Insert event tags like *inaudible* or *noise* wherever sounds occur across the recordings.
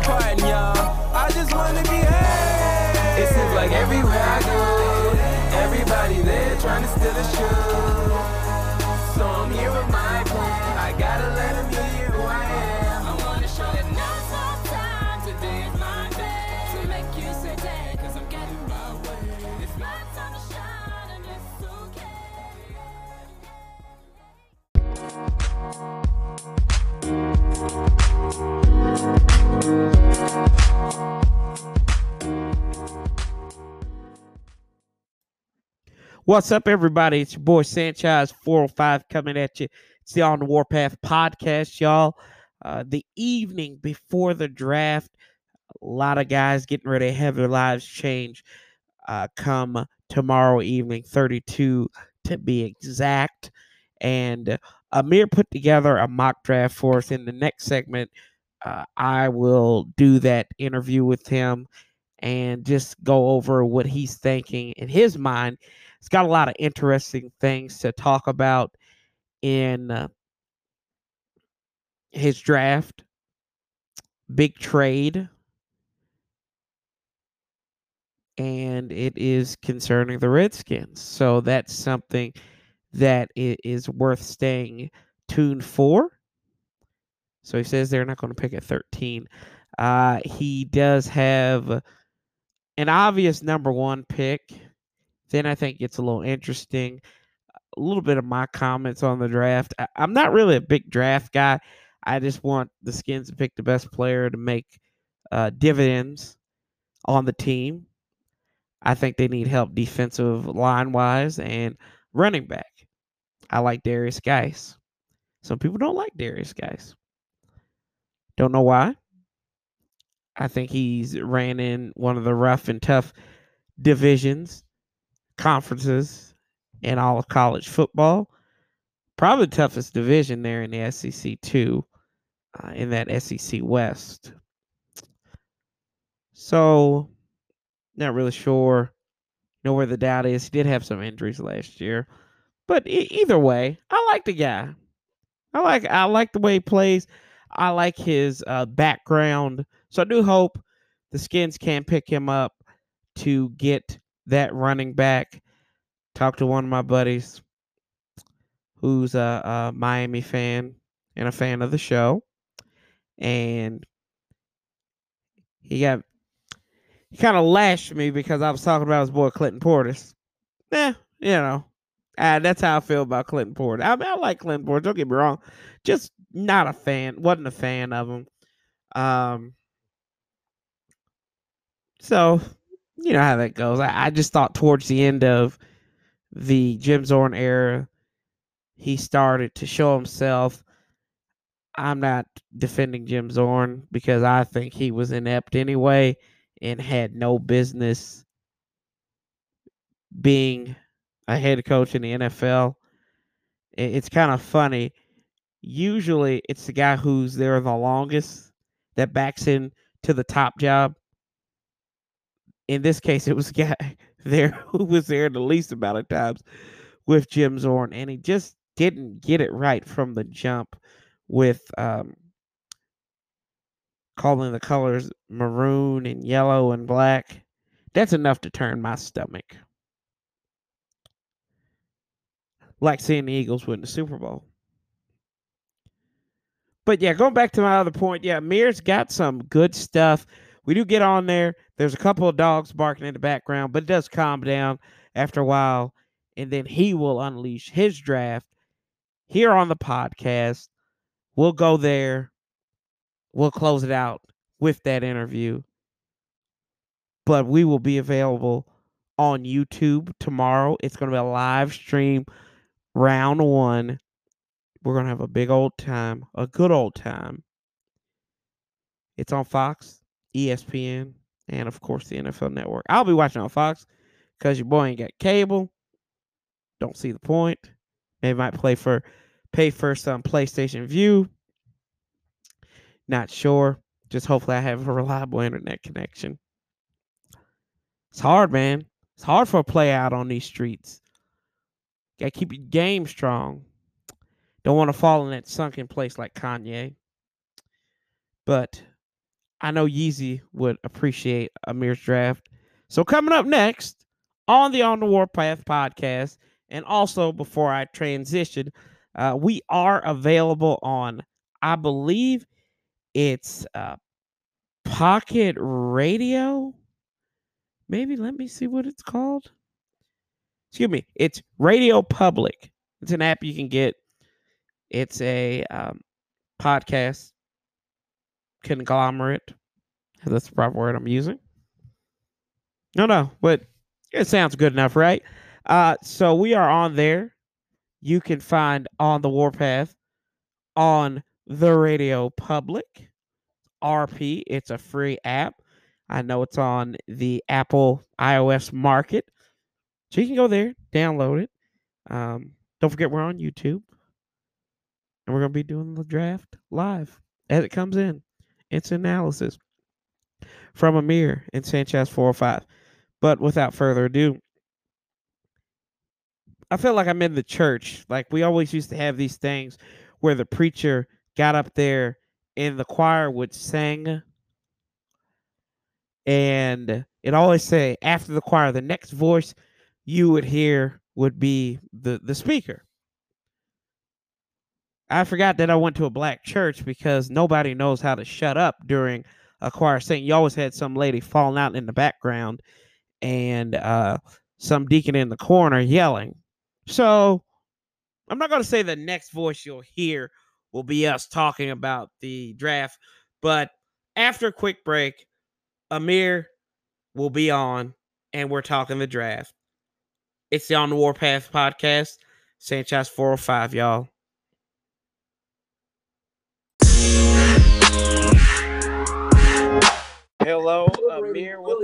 your pardon, y'all. I just wanna be. It seems like everywhere I go, everybody there trying to steal a show. What's up, everybody? It's your boy Sanchez 405 coming at you. It's the On the Warpath podcast, y'all. Uh, the evening before the draft, a lot of guys getting ready to have their lives change uh, come tomorrow evening, 32 to be exact. And Amir put together a mock draft for us. In the next segment, uh, I will do that interview with him and just go over what he's thinking in his mind it's got a lot of interesting things to talk about in uh, his draft, big trade, and it is concerning the Redskins. So that's something that is worth staying tuned for. So he says they're not going to pick at 13. Uh, he does have an obvious number one pick then I think it's a little interesting. A little bit of my comments on the draft. I, I'm not really a big draft guy. I just want the Skins to pick the best player to make uh, dividends on the team. I think they need help defensive line wise and running back. I like Darius Guice. Some people don't like Darius Guice. Don't know why. I think he's ran in one of the rough and tough divisions conferences in all of college football. Probably toughest division there in the SEC too, uh, in that SEC West. So, not really sure. Know where the doubt is. He did have some injuries last year, but e- either way, I like the guy. I like I like the way he plays. I like his uh, background. So I do hope the Skins can pick him up to get that running back. Talked to one of my buddies who's a, a Miami fan and a fan of the show. And he got he kind of lashed me because I was talking about his boy Clinton Portis. Eh, you know, uh, that's how I feel about Clinton Portis. I mean, I like Clinton Portis. Don't get me wrong, just not a fan. wasn't a fan of him. Um, so you know how that goes. I, I just thought towards the end of the Jim Zorn era, he started to show himself. I'm not defending Jim Zorn because I think he was inept anyway and had no business being a head coach in the NFL. It's kind of funny. Usually, it's the guy who's there the longest that backs in to the top job in this case, it was a guy *laughs* there who was there the least amount of times with Jim Zorn, and he just didn't get it right from the jump with um, calling the colors maroon and yellow and black. That's enough to turn my stomach. Like seeing the Eagles win the Super Bowl. But yeah, going back to my other point, yeah, Mir's got some good stuff. We do get on there. There's a couple of dogs barking in the background, but it does calm down after a while. And then he will unleash his draft here on the podcast. We'll go there. We'll close it out with that interview. But we will be available on YouTube tomorrow. It's going to be a live stream, round one. We're going to have a big old time, a good old time. It's on Fox, ESPN, and of course the NFL Network. I'll be watching on Fox because your boy ain't got cable. Don't see the point. Maybe might play for pay for some PlayStation Vue. Not sure. Just hopefully I have a reliable internet connection. It's hard, man. It's hard for a play out on these streets. Gotta keep your game strong. Don't want to fall in that sunken place like Kanye. But I know Yeezy would appreciate Amir's draft. So coming up next on the On the Warpath podcast, and also before I transition, uh, we are available on, I believe it's uh, Pocket Radio. Maybe let me see what it's called. Excuse me, it's Radio Public. It's an app you can get. It's a um, podcast conglomerate. That's the proper word I'm using. No, no, but it sounds good enough, right? Uh, so we are on there. You can find on the Warpath on the Radio Public RP. It's a free app. I know it's on the Apple iOS market. So you can go there, download it. Um, don't forget we're on YouTube. And we're going to be doing the draft live as it comes in. It's analysis from Amir and Sanchez 405. But without further ado, I feel like I'm in the church. Like we always used to have these things where the preacher got up there and the choir would sing. And it always say after the choir, the next voice you would hear would be the, the speaker. I forgot that I went to a black church because nobody knows how to shut up during a choir sing. You always had some lady falling out in the background and uh, some deacon in the corner yelling. So I'm not going to say the next voice you'll hear will be us talking about the draft, but after a quick break, Amir will be on and we're talking the draft. It's the On the Warpath podcast, Sanchez 405, y'all.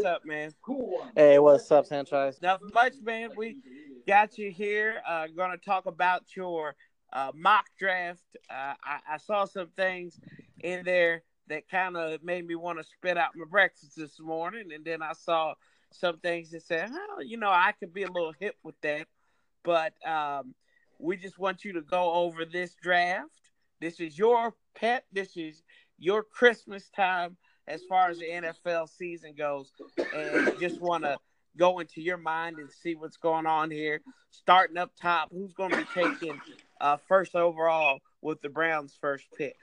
Up, man? Hey, what's up, Sanchez? Nothing much, man. We got you here. Uh, going to talk about your uh, mock draft. Uh, I, I saw some things in there that kind of made me want to spit out my breakfast this morning, and then I saw some things that said, "Oh, you know, I could be a little hip with that." But um, we just want you to go over this draft. This is your pet. This is your Christmas time as far as the NFL season goes, and just want to go into your mind and see what's going on here. Starting up top, who's going to be taking uh, first overall with the Browns' first pick?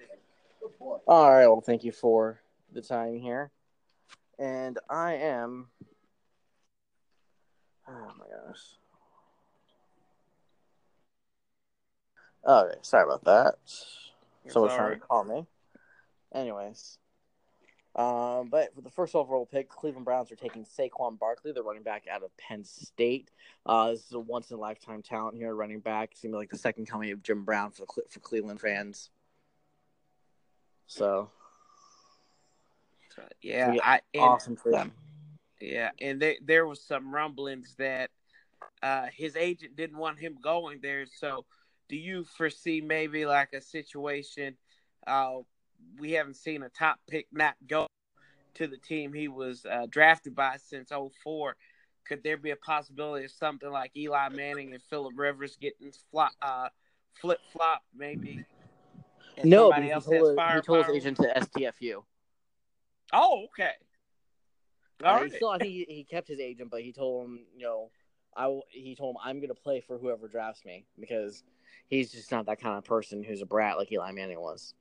All right, well, thank you for the time here. And I am. Oh my gosh. Okay, sorry about that. Someone's trying to call me. Anyways. Um, but for the first overall pick, Cleveland Browns are taking Saquon Barkley, the running back out of Penn State. Uh, this is a once in a lifetime talent here, running back. It's like the second coming of Jim Brown for for Cleveland fans. So Yeah, Yeah, I and, awesome for them. yeah, and there there was some rumblings that uh, his agent didn't want him going there. So, do you foresee maybe like a situation? Uh, we haven't seen a top pick not go to the team he was uh, drafted by since 04. Could there be a possibility of something like Eli Manning and Philip Rivers getting flop, uh, flip flop maybe? and No, somebody because else he has told, he told his agent to STFU. Oh, okay. All Uh, right. he still, I think he, he kept his agent, but he told him, you know, I he told him I'm going to play for whoever drafts me because he's just not that kind of person who's a brat like Eli Manning was.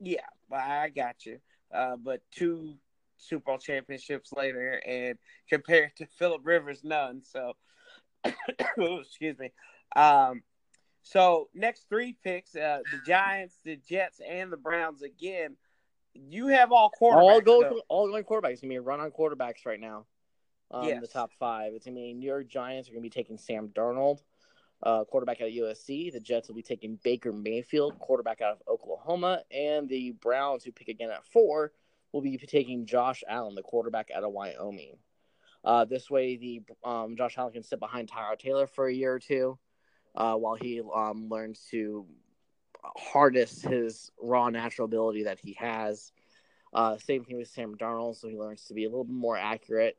Yeah, I got you. Uh, but two Super Bowl championships later, and compared to *laughs* Philip Rivers, none. So, *coughs* excuse me. Um, so next three picks: uh, the Giants, the Jets, and the Browns. Again, you have all quarterbacks. all go though. all going quarterbacks. It's gonna be a run on quarterbacks right now. Um, Yes. the top five. It's gonna be New York Giants are gonna be taking Sam Darnold, uh, quarterback out of USC. The Jets will be taking Baker Mayfield, quarterback out of Oklahoma, and the Browns, who pick again at four, will be taking Josh Allen, the quarterback out of Wyoming. Uh, this way, the um, Josh Allen can sit behind Tyrod Taylor for a year or two, uh, while he um, learns to harness his raw natural ability that he has. Uh, same thing with Sam Darnold, so he learns to be a little bit more accurate.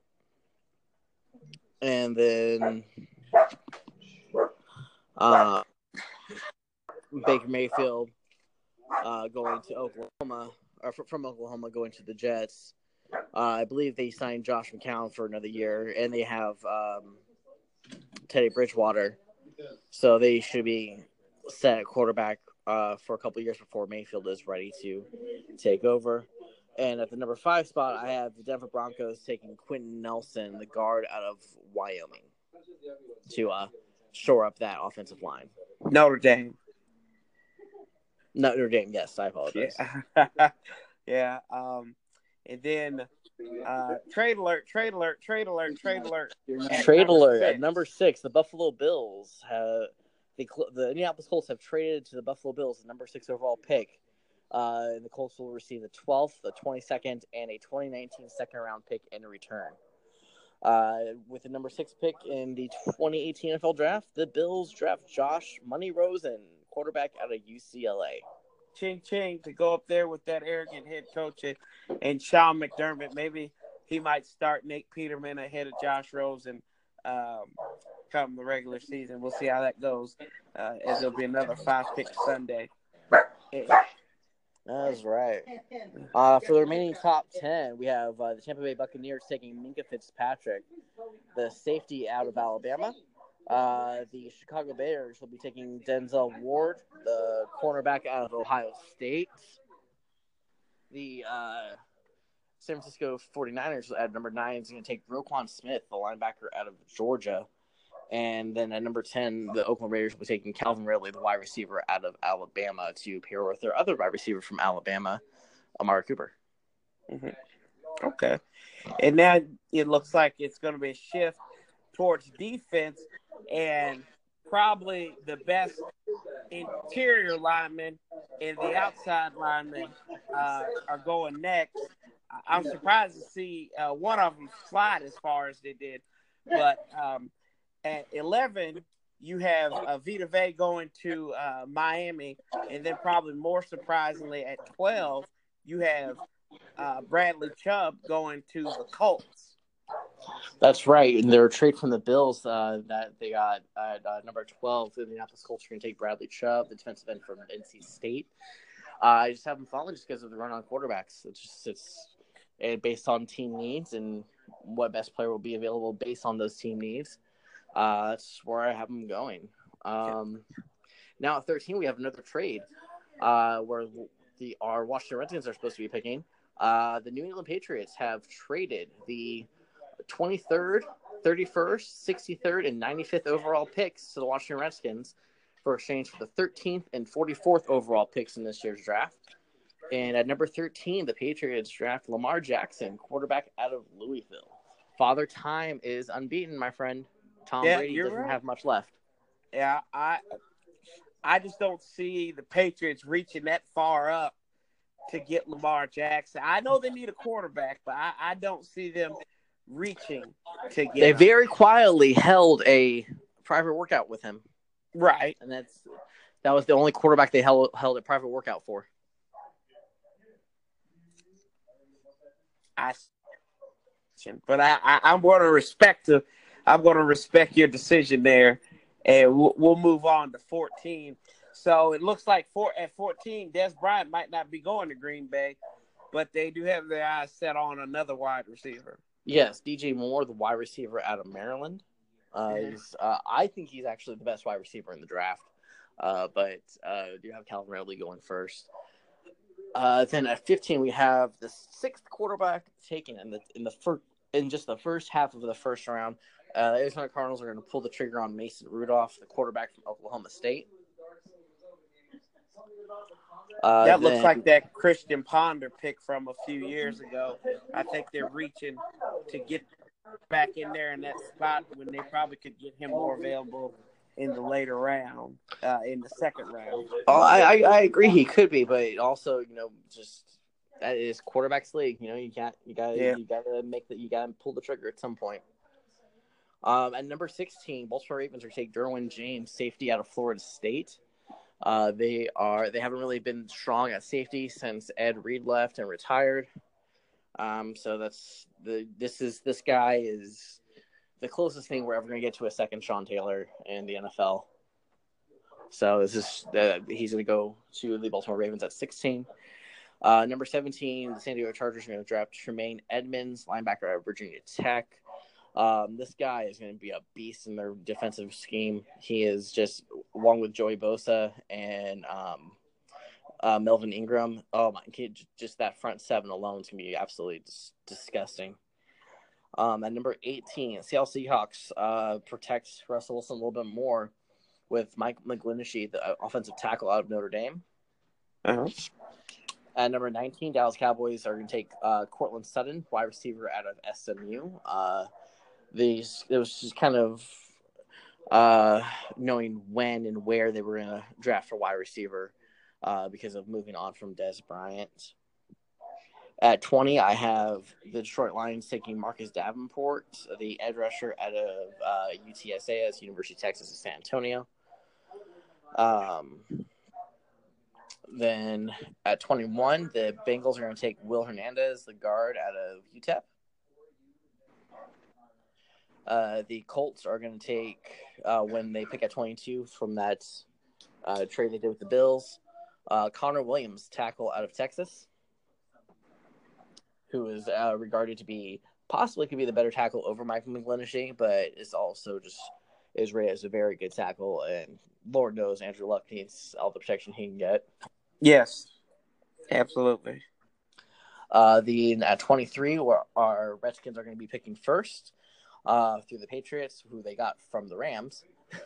And then uh, Baker Mayfield uh, going to Oklahoma or fr- from Oklahoma going to the Jets. Uh, I believe they signed Josh McCown for another year, and they have um, Teddy Bridgewater, so they should be set at quarterback uh, for a couple years before Mayfield is ready to take over. And at the number five spot, I have the Denver Broncos taking Quenton Nelson, the guard out of Wyoming, to uh, shore up that offensive line. Notre Dame. Notre Dame, yes, I apologize. Yeah. *laughs* yeah. Um, and then uh, trade alert, trade alert, trade alert, trade alert. Trade alert six. at number six. The Buffalo Bills have the the Indianapolis Colts have traded to the Buffalo Bills the number six overall pick. Uh, and the Colts will receive the 12th, the 22nd, and a 2019 second round pick in return. Uh, with the number six pick in the 2018 NFL draft, the Bills draft Josh Money Rosen, quarterback out of UCLA. Ching Ching to go up there with that arrogant head coach and, and Sean McDermott. Maybe he might start Nate Peterman ahead of Josh Rosen um, come the regular season. We'll see how that goes, uh, as there'll be another five pick Sunday. That's right. *laughs* Uh, for the remaining top 10, we have uh, the Tampa Bay Buccaneers taking Minkah Fitzpatrick, the safety out of Alabama. Uh, the Chicago Bears will be taking Denzel Ward, the cornerback out of Ohio State. The uh, San Francisco 49ers at number 9 is going to take Roquan Smith, the linebacker out of Georgia. And then at number 10, the Oakland Raiders will be taking Calvin Ridley, the wide receiver out of Alabama, to pair with their other wide receiver from Alabama, Amari Cooper. Okay. And now it looks like it's going to be a shift towards defense, and probably the best interior linemen and the outside linemen uh, are going next. I'm surprised to see uh, one of them slide as far as they did, but um, at 11, you have uh, Vita Vea going to uh, Miami, and then probably more surprisingly at 12, you have uh, Bradley Chubb going to the Colts. That's right. And their trade from the Bills uh, that they got at uh, number 12, the Indianapolis Colts are going to take Bradley Chubb, the defensive end from NC State. Uh, I just haven't fallen just because of the run on quarterbacks. It's just it's based on team needs and what best player will be available based on those team needs. Uh, that's where I have them going. Um, now at 13, we have another trade uh, where the our Washington Redskins are supposed to be picking. Uh, the New England Patriots have traded the 23rd, 31st, 63rd, and 95th overall picks to the Washington Redskins for exchange for the 13th and 44th overall picks in this year's draft. And at number 13, the Patriots draft Lamar Jackson, quarterback out of Louisville. Father Time is unbeaten, my friend. Tom Yeah, Brady doesn't right. have much left. Yeah, I I just don't see the Patriots reaching that far up to get Lamar Jackson. I know they need a quarterback, but I, I don't see them reaching to get They him. very quietly held a private workout with him, right. and that's that was the only quarterback they held held a private workout for. I but I, I I'm going to respect the I'm going to respect your decision there, and we'll, we'll move on to 14. So it looks like for at 14, Dez Bryant might not be going to Green Bay, but they do have their eyes set on another wide receiver. Yes, DJ Moore, the wide receiver out of Maryland. Uh, Mhm. is, uh, I think he's actually the best wide receiver in the draft. Uh, but uh, do you have Calvin Ridley going first. Uh, then at 15, we have the sixth quarterback taken in the in the first in just the first half of the first round. Uh, the Arizona Cardinals are going to pull the trigger on Mason Rudolph, the quarterback from Oklahoma State. Uh, that looks like that Christian Ponder pick from a few years ago. I think they're reaching to get back in there in that spot when they probably could get him more available in the later round, uh, in the second round. Oh, I, I I agree he could be, but also you know just that is quarterbacks league. You know you got you got Yeah. you got to make that you got to pull the trigger at some point. Um, at number sixteen, Baltimore Ravens are taking Derwin James, safety out of Florida State. Uh, they are they haven't really been strong at safety since Ed Reed left and retired. Um, so that's the this is this guy is the closest thing we're ever going to get to a second Sean Taylor in the NFL. So this is uh, he's going to go to the Baltimore Ravens at 16. Uh, number 17, the San Diego Chargers are going to draft Tremaine Edmunds, linebacker at Virginia Tech. Um, this guy is going to be a beast in their defensive scheme. He is just, along with Joey Bosa and um, uh, Melvin Ingram. Oh my, just that front seven alone is going to be absolutely dis- disgusting. Um, at number 18, Seattle Seahawks uh, protects Russell Wilson a little bit more with Mike McGlinchey, the uh, offensive tackle out of Notre Dame. Uh-huh. At number 19, Dallas Cowboys are going to take uh, Courtland Sutton, wide receiver out of SMU. Uh, these it was just kind of uh, knowing when and where they were going to draft for wide receiver uh, because of moving on from Dez Bryant. At 20, I have the Detroit Lions taking Marcus Davenport, the edge rusher out of uh, UTSA, as University of Texas at San Antonio. Um, then at 21, the Bengals are going to take Will Hernandez, the guard out of UTEP. Uh, the Colts are going to take uh, when they pick at 22 from that uh, trade they did with the Bills. Uh, Connor Williams, tackle out of Texas who is uh, regarded to be possibly could be the better tackle over Michael McGlinchey, but is also just is rated as a very good tackle, and Lord knows Andrew Luck needs all the protection he can get. Yes, absolutely. Uh, the at 23, where our Redskins are going to be picking first uh, through the Patriots, who they got from the Rams. *laughs*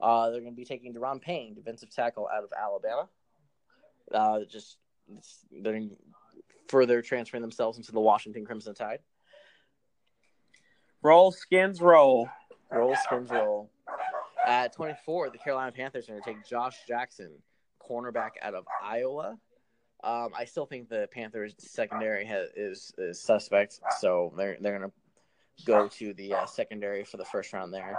Uh, they're going to be taking Da'Ron Payne, defensive tackle out of Alabama. Uh, just they're further transferring themselves into the Washington Crimson Tide. Roll skins roll. Roll skins roll. At 24, the Carolina Panthers are going to take Josh Jackson, cornerback out of Iowa. Um, I still think the Panthers secondary has, is, is suspect, so they're they're going to go to the uh, secondary for the first round there.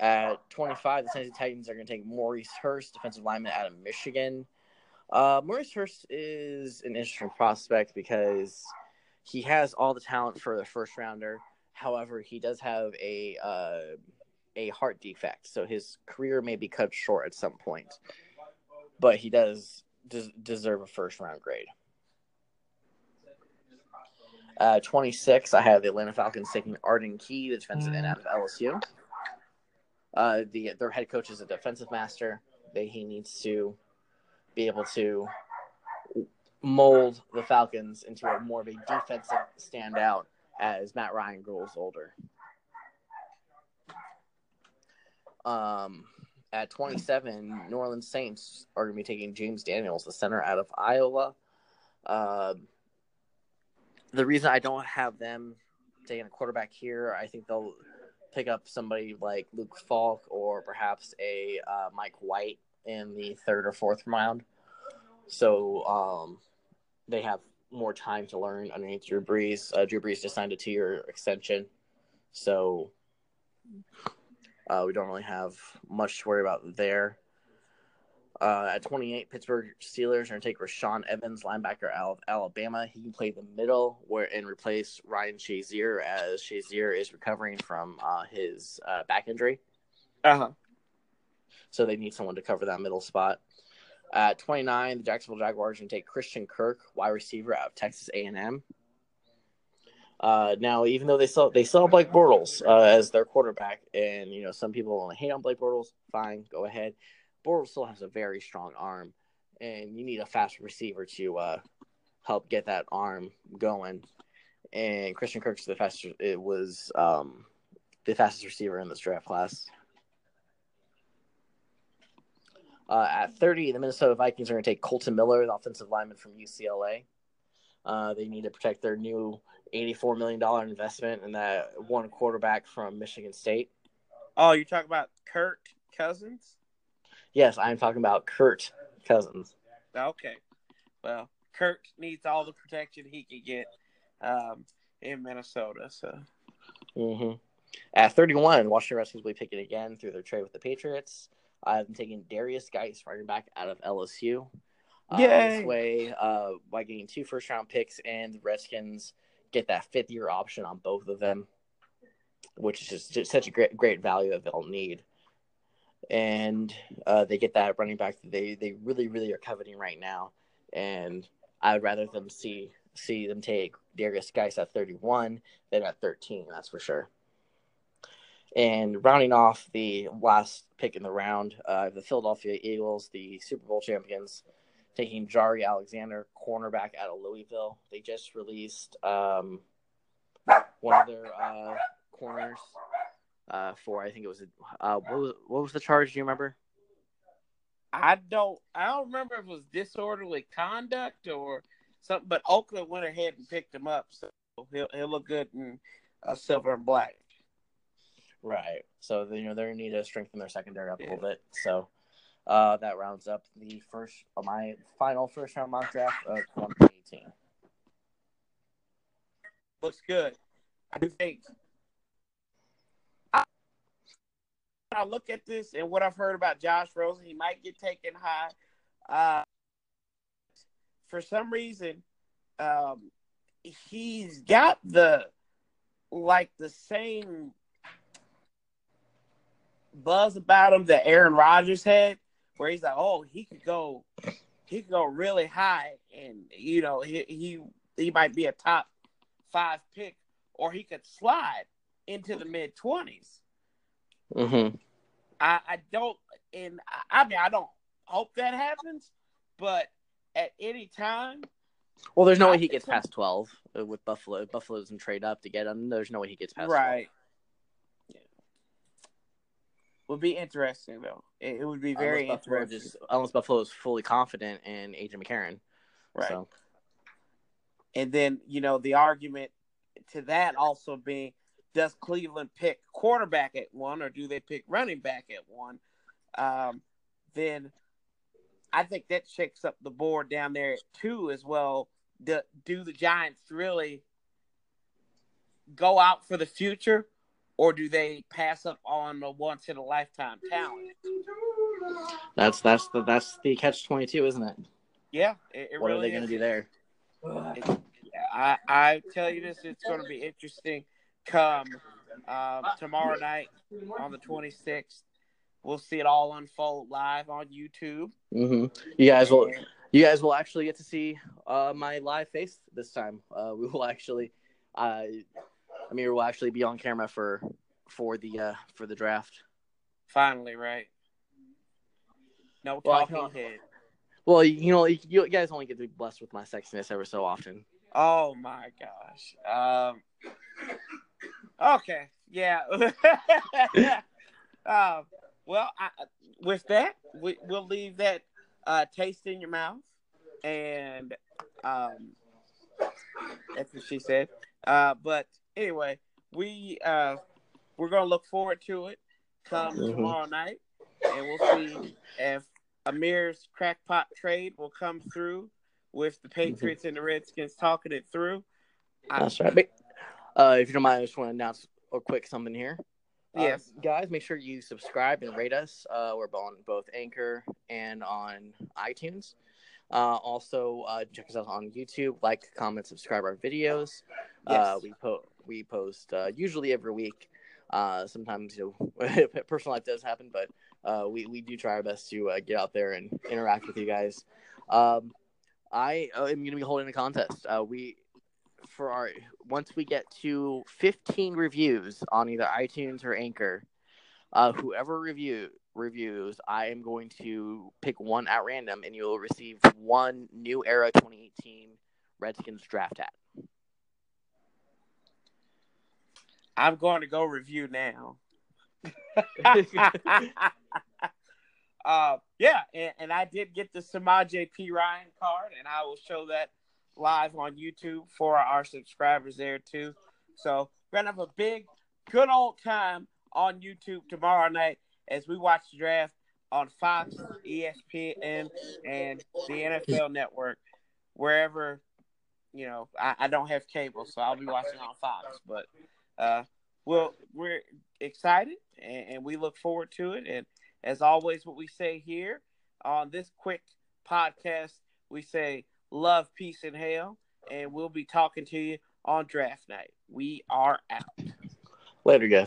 At 25, the Tennessee Titans are going to take Maurice Hurst, defensive lineman out of Michigan. Uh, Maurice Hurst is an interesting prospect because he has all the talent for the first rounder. However, he does have a uh, a heart defect, so his career may be cut short at some point. But he does des- deserve a first round grade. Uh, 26, I have the Atlanta Falcons taking Arden Key, the defensive end out of LSU. Uh, the their head coach is a defensive master. They, he needs to be able to mold the Falcons into a more of a defensive standout as Matt Ryan grows older. Um, at 27, New Orleans Saints are going to be taking James Daniels, the center out of Iowa. Uh, the reason I don't have them taking a quarterback here, I think they'll pick up somebody like Luke Falk or perhaps a uh, Mike White in the third or fourth round. So um, they have more time to learn underneath Drew Brees. Uh, Drew Brees just signed a two year extension. So uh, we don't really have much to worry about there. Uh, at 28, Pittsburgh Steelers are going to take Rashaan Evans, linebacker out of Alabama. He can play the middle where and replace Ryan Shazier as Shazier is recovering from uh, his uh, back injury. Uh huh. So they need someone to cover that middle spot. At 29, the Jacksonville Jaguars can take Christian Kirk, wide receiver out of Texas A&M. Uh, now, even though they still they have Blake Bortles uh, as their quarterback, and you know some people only hate on Blake Bortles, fine, go ahead. Bortles still has a very strong arm, and you need a fast receiver to uh, help get that arm going. And Christian Kirk's the fastest. It was um, the fastest receiver in this draft class. Uh, at 30, the Minnesota Vikings are going to take Kolton Miller, the offensive lineman from UCLA. Uh, they need to protect their new $84 million investment in that one quarterback from Michigan State. Oh, you're talking about Kirk Cousins? Yes, I'm talking about Kirk Cousins. Okay. Well, Kirk needs all the protection he can get um, in Minnesota. So. Mm-hmm. At 31, Washington Redskins will be picking again through their trade with the Patriots. I'm taking Darius Guice, running back out of LSU. Uh, this way, uh, by getting two first round picks, and the Redskins get that fifth year option on both of them, which is just, just such a great great value that they'll need. And uh, they get that running back that they, they really, really are coveting right now and I would rather them see see them take Darius Guice at 31 than at 13. That's for sure. And rounding off the last pick in the round, uh, the Philadelphia Eagles, the Super Bowl champions, taking Jaire Alexander, cornerback out of Louisville. They just released um, one of their uh, corners uh, for I think it was uh, what was what was the charge? Do you remember? I don't I don't remember if it was disorderly conduct or something, but Oakland went ahead and picked him up, so he'll he'll look good in uh, silver and black. Right. So you know they need to strengthen their secondary up a little bit. So uh, that rounds up the first of my final first round mock draft of 2018. Looks good. I do think. I, I look at this and what I've heard about Josh Rosen, he might get taken high. Uh, for some reason, um, he's got the like the same buzz about him that Aaron Rodgers had, where he's like, oh, he could go, he could go really high, and you know, he he he might be a top five pick, or he could slide into the mid 20s Mm-hmm. I, I don't, and I, I mean, I don't hope that happens, but at any time, Well, there's no I way he gets past 12 uh, with Buffalo. Buffalo doesn't trade up to get him. There's no way he gets past 12. right? Yeah. Would be interesting though. It, it would be very unless Buffalo, interesting. just, unless Buffalo is fully confident in AJ McCarron. right. So, And then, you know, the argument to that also being does Cleveland pick quarterback at one or do they pick running back at one? Um, then I think that shakes up the board down there at two as well. Do, do the Giants really go out for the future or do they pass up on a once in a lifetime talent? that's that's the that's the catch 22, isn't it? Yeah, it, it what really are they going to do there? It- I, I tell you this, it's going to be interesting. Come uh, tomorrow night on the 26th, we'll see it all unfold live on YouTube. hmm You guys will you guys will actually get to see uh, my live face this time. Uh, we will actually, uh, Amir will actually be on camera for for the uh, for the draft. Finally, right? No Well, talking can't- head. Well, you know, you, you guys only get to be blessed with my sexiness ever so often. Oh my gosh. Um. Okay. Yeah. *laughs* um. Well, I, with that, we, we'll leave that uh, taste in your mouth, and um, that's what she said. Uh, but anyway, we uh, we're gonna look forward to it come Mhm. tomorrow night, and we'll see if Amir's crackpot trade will come through with the Patriots and the Redskins talking it through. I- That's right. Uh, if you don't mind, I just want to announce a quick something here. Uh, Yes. guys, make sure you subscribe and rate us. Uh, we're on both Anchor and on iTunes. Uh, also, uh, check us out on YouTube. Like, comment, subscribe our videos. Uh, Yes. we po- we post uh, usually every week. Uh, sometimes you know *laughs* personal life does happen, but uh, we we do try our best to uh, get out there and interact with you guys. Um, I uh, am going to be holding a contest. Uh, we for our once we get to 15 reviews on either iTunes or Anchor, uh, whoever review reviews, I am going to pick one at random, and you will receive one new era 2018 Redskins draft hat. I'm going to go review now. *laughs* *laughs* uh, yeah, and, and I did get the Samaj P. Ryan card, and I will show that live on YouTube for our subscribers there too. So we're gonna have a big, good old time on YouTube tomorrow night as we watch the draft on Fox, ESPN, and the NFL Network, wherever. You know, I, I don't have cable, so I'll be watching on Fox. But uh, well, we're excited and, and we look forward to it. And as always, what we say here on this quick podcast, we say love, peace, and hell. And we'll be talking to you on draft night. We are out. Later, guys.